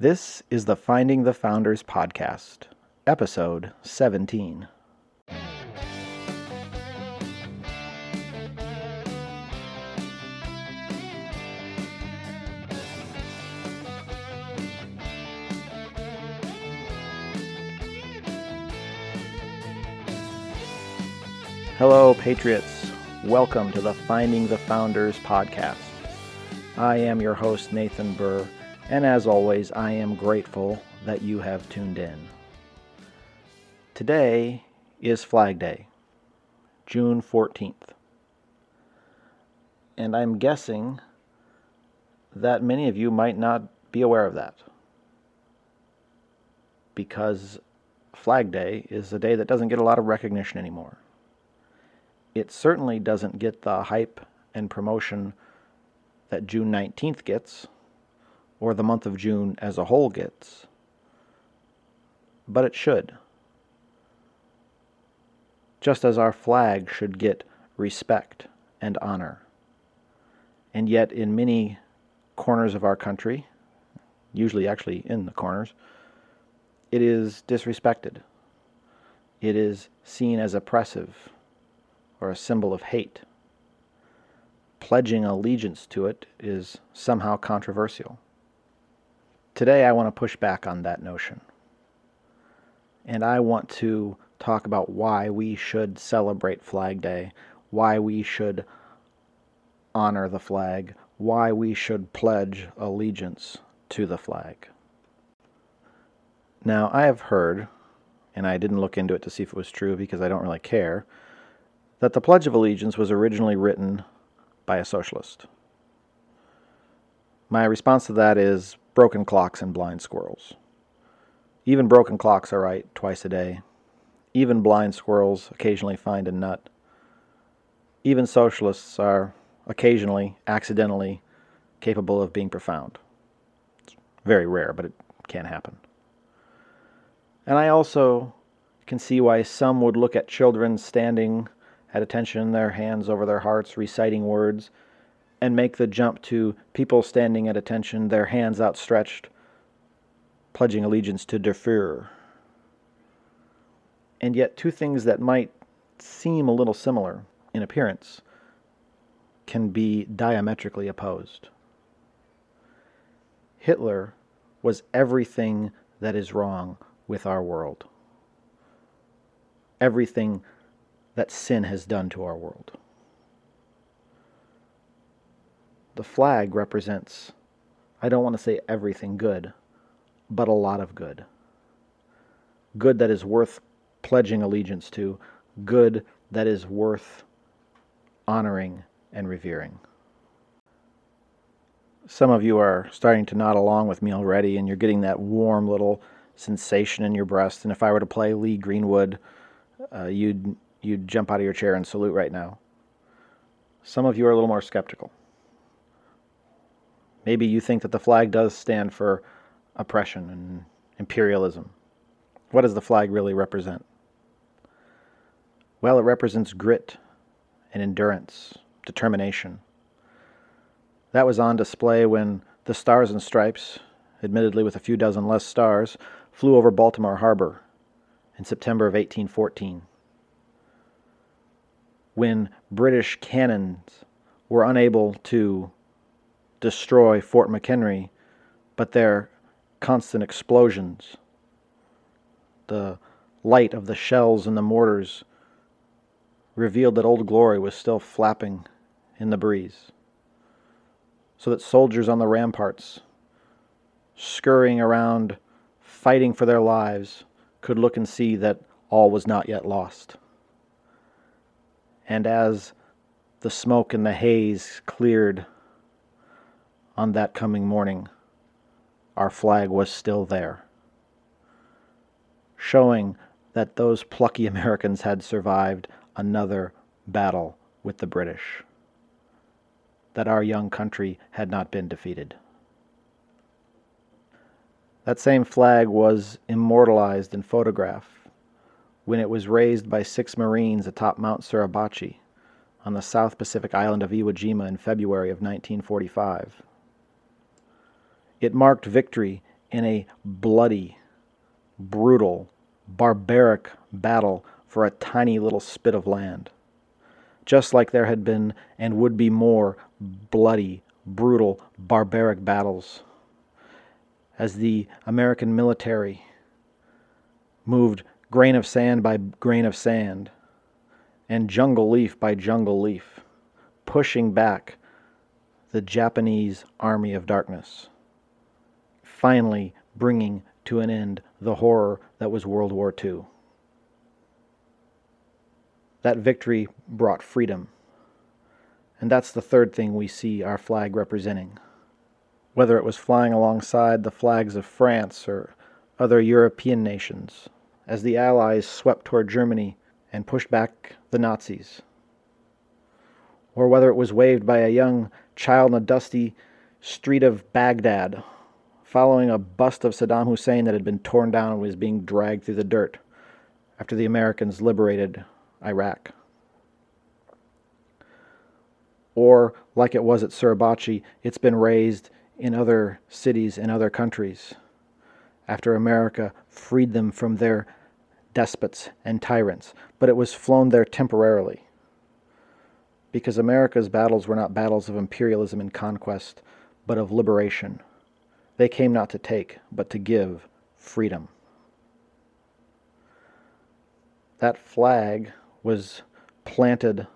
This is the Finding the Founders podcast, episode 17. Hello, Patriots. Welcome to the Finding the Founders podcast. I am your host, Nathan Burr, and as always, I am grateful that you have tuned in. Today is Flag Day, June 14th. And I'm guessing that many of you might not be aware of that. Because Flag Day is a day that doesn't get a lot of recognition anymore it certainly doesn't get the hype and promotion that June 19th gets, or the month of June as a whole gets, but it should. Just as our flag should get respect and honor. And yet, in many corners of our country, usually actually in the corners, it is disrespected. It is seen as oppressive or a symbol of hate. Pledging allegiance to it is somehow controversial. Today I want to push back on that notion. And I want to talk about why we should celebrate Flag Day, why we should honor the flag, why we should pledge allegiance to the flag. Now, I have heard, and I didn't look into it to see if it was true because I don't really care, that the Pledge of Allegiance was originally written by a socialist. My response to that is broken clocks and blind squirrels. Even broken clocks are right twice a day. Even blind squirrels occasionally find a nut. Even socialists are occasionally, accidentally, capable of being profound. It's very rare, but it can happen. And I also can see why some would look at children standing at attention, their hands over their hearts, reciting words, and make the jump to people standing at attention, their hands outstretched, pledging allegiance to Der Fuhrer. And yet, two things that might seem a little similar in appearance can be diametrically opposed. Hitler was everything that is wrong with our world. Everything that sin has done to our world. The flag represents, I don't want to say everything good, but a lot of good. Good that is worth pledging allegiance to, good that is worth honoring and revering. Some of you are starting to nod along with me already, and you're getting that warm little sensation in your breast. And if I were to play Lee Greenwood, uh, you'd you'd jump out of your chair and salute right now. Some of you are a little more skeptical. Maybe you think that the flag does stand for oppression and imperialism. What does the flag really represent? Well, it represents grit and endurance, determination. That was on display when the Stars and Stripes, admittedly with a few dozen less stars, flew over Baltimore Harbor in September of 1814 when British cannons were unable to destroy Fort McHenry, but their constant explosions, the light of the shells and the mortars, revealed that Old Glory was still flapping in the breeze. So that soldiers on the ramparts, scurrying around, fighting for their lives, could look and see that all was not yet lost. And as the smoke and the haze cleared on that coming morning, our flag was still there, showing that those plucky Americans had survived another battle with the British, that our young country had not been defeated. That same flag was immortalized in photograph when it was raised by six Marines atop Mount Suribachi on the South Pacific island of Iwo Jima in February of 1945. It marked victory in a bloody, brutal, barbaric battle for a tiny little spit of land. Just like there had been and would be more bloody, brutal, barbaric battles. As the American military moved grain of sand by grain of sand and jungle leaf by jungle leaf, pushing back the Japanese army of darkness, finally bringing to an end the horror that was World War II. That victory brought freedom. And that's the third thing we see our flag representing. Whether it was flying alongside the flags of France or other European nations, as the Allies swept toward Germany and pushed back the Nazis, or whether it was waved by a young child in a dusty street of Baghdad, following a bust of Saddam Hussein that had been torn down and was being dragged through the dirt after the Americans liberated Iraq. Or, like it was at Suribachi, it's been raised in other cities in other countries after America freed them from their despots and tyrants, but it was flown there temporarily. Because America's battles were not battles of imperialism and conquest, but of liberation. They came not to take, but to give freedom. That flag was planted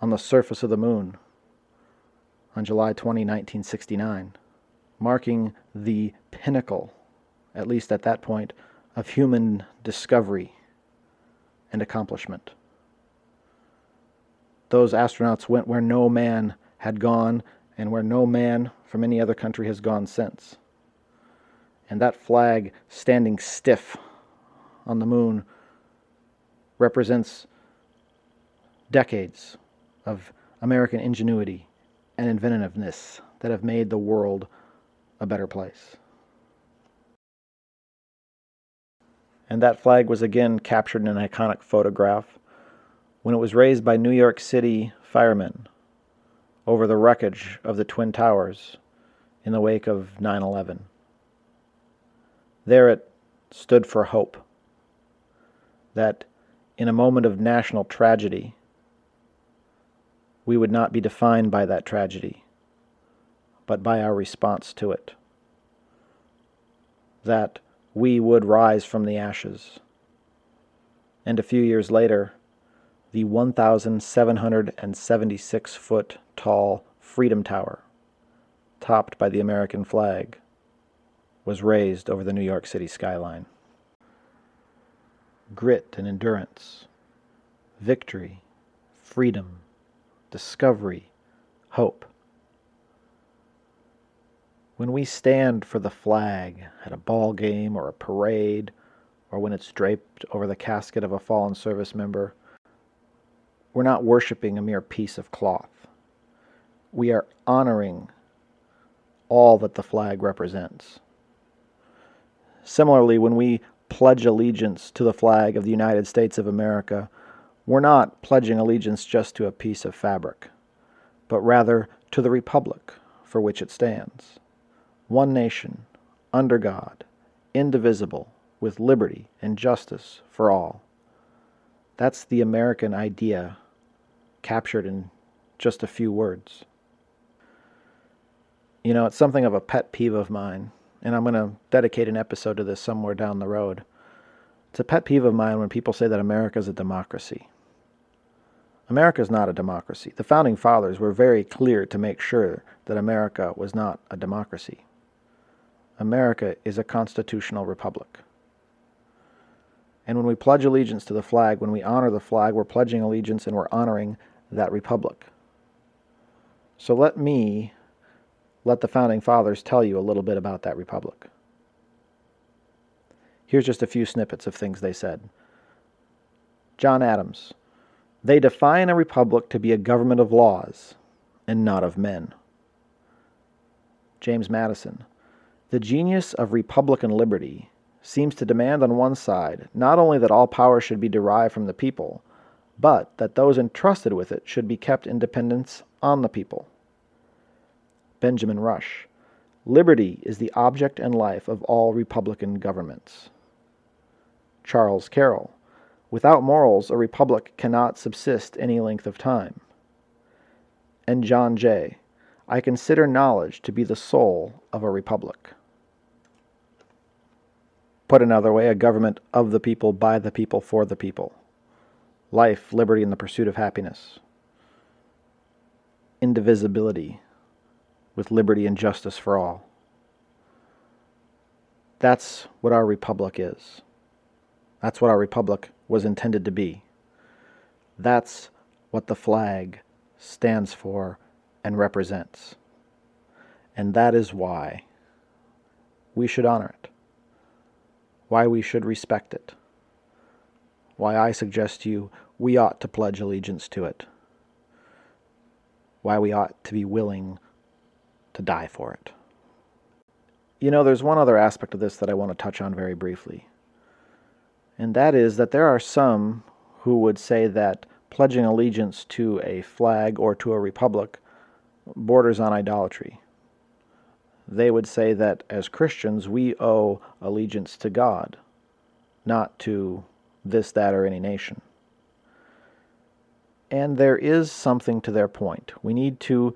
on the surface of the moon on July 20, 1969, marking the pinnacle, at least at that point, of human discovery and accomplishment. Those astronauts went where no man had gone and where no man from any other country has gone since. And that flag standing stiff on the moon represents decades of American ingenuity and inventiveness that have made the world a better place. And that flag was again captured in an iconic photograph when it was raised by New York City firemen over the wreckage of the Twin Towers in the wake of 9 11. There it stood for hope that in a moment of national tragedy, we would not be defined by that tragedy, but by our response to it. That we would rise from the ashes. And a few years later, the 1,776 foot tall Freedom Tower, topped by the American flag, was raised over the New York City skyline. Grit and endurance, victory, freedom, discovery, hope. When we stand for the flag at a ball game or a parade, or when it's draped over the casket of a fallen service member, we're not worshiping a mere piece of cloth. We are honoring all that the flag represents. Similarly, when we pledge allegiance to the flag of the United States of America, we're not pledging allegiance just to a piece of fabric, but rather to the republic for which it stands one nation, under God, indivisible, with liberty and justice for all. That's the American idea captured in just a few words. You know, it's something of a pet peeve of mine, and I'm going to dedicate an episode to this somewhere down the road. It's a pet peeve of mine when people say that America is a democracy. America is not a democracy. The founding fathers were very clear to make sure that America was not a democracy. America is a constitutional republic. And when we pledge allegiance to the flag, when we honor the flag, we're pledging allegiance and we're honoring that republic. So let me let the founding fathers tell you a little bit about that republic. Here's just a few snippets of things they said. John Adams. They define a republic to be a government of laws and not of men. James Madison. The genius of Republican liberty seems to demand on one side not only that all power should be derived from the people, but that those entrusted with it should be kept in dependence on the people. Benjamin Rush. Liberty is the object and life of all Republican governments. Charles Carroll. Without morals, a republic cannot subsist any length of time. And John Jay. I consider knowledge to be the soul of a republic. Put another way, a government of the people, by the people, for the people. Life, liberty, and the pursuit of happiness. Indivisibility, with liberty and justice for all. That's what our republic is. That's what our republic was intended to be. That's what the flag stands for and represents. And that is why we should honor it why we should respect it, why I suggest to you we ought to pledge allegiance to it, why we ought to be willing to die for it. You know, there's one other aspect of this that I want to touch on very briefly, and that is that there are some who would say that pledging allegiance to a flag or to a republic borders on idolatry they would say that as Christians we owe allegiance to God, not to this, that, or any nation. And there is something to their point. We need to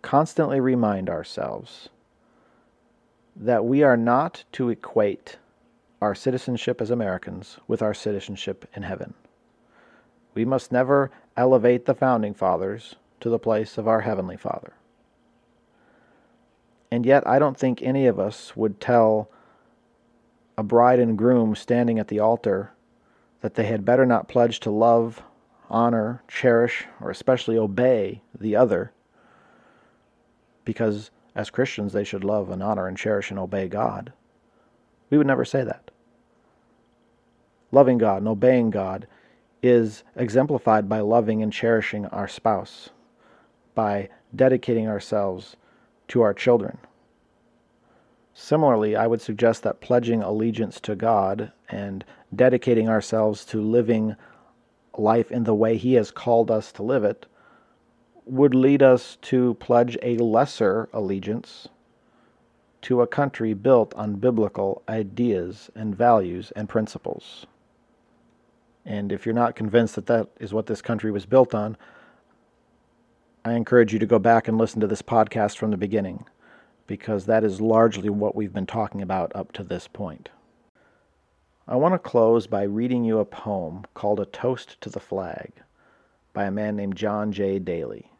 constantly remind ourselves that we are not to equate our citizenship as Americans with our citizenship in heaven. We must never elevate the Founding Fathers to the place of our Heavenly Father. And yet, I don't think any of us would tell a bride and groom standing at the altar that they had better not pledge to love, honor, cherish, or especially obey the other, because as Christians they should love and honor and cherish and obey God. We would never say that. Loving God and obeying God is exemplified by loving and cherishing our spouse, by dedicating ourselves to our children. Similarly, I would suggest that pledging allegiance to God and dedicating ourselves to living life in the way He has called us to live it would lead us to pledge a lesser allegiance to a country built on biblical ideas and values and principles. And if you're not convinced that that is what this country was built on, I encourage you to go back and listen to this podcast from the beginning, because that is largely what we've been talking about up to this point. I want to close by reading you a poem called A Toast to the Flag by a man named John J. Daly.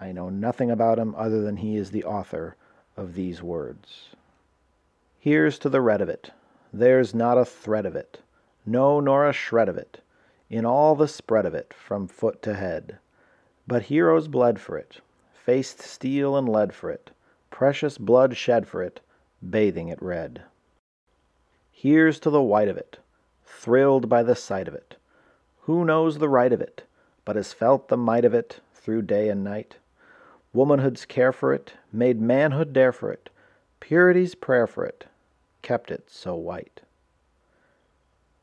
I know nothing about him other than he is the author of these words. Here's to the red of it, there's not a thread of it, no, nor a shred of it, in all the spread of it, from foot to head. But heroes bled for it, faced steel and lead for it, precious blood shed for it, bathing it red. Here's to the white of it, thrilled by the sight of it. Who knows the right of it, but has felt the might of it through day and night? Womanhood's care for it, made manhood dare for it, purity's prayer for it, kept it so white.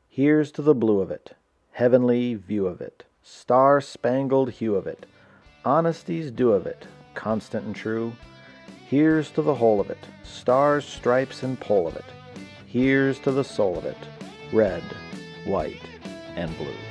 Here's to the blue of it, heavenly view of it, star spangled hue of it, honesty's due of it, constant and true. Here's to the whole of it, stars, stripes, and pole of it. Here's to the soul of it, red, white, and blue.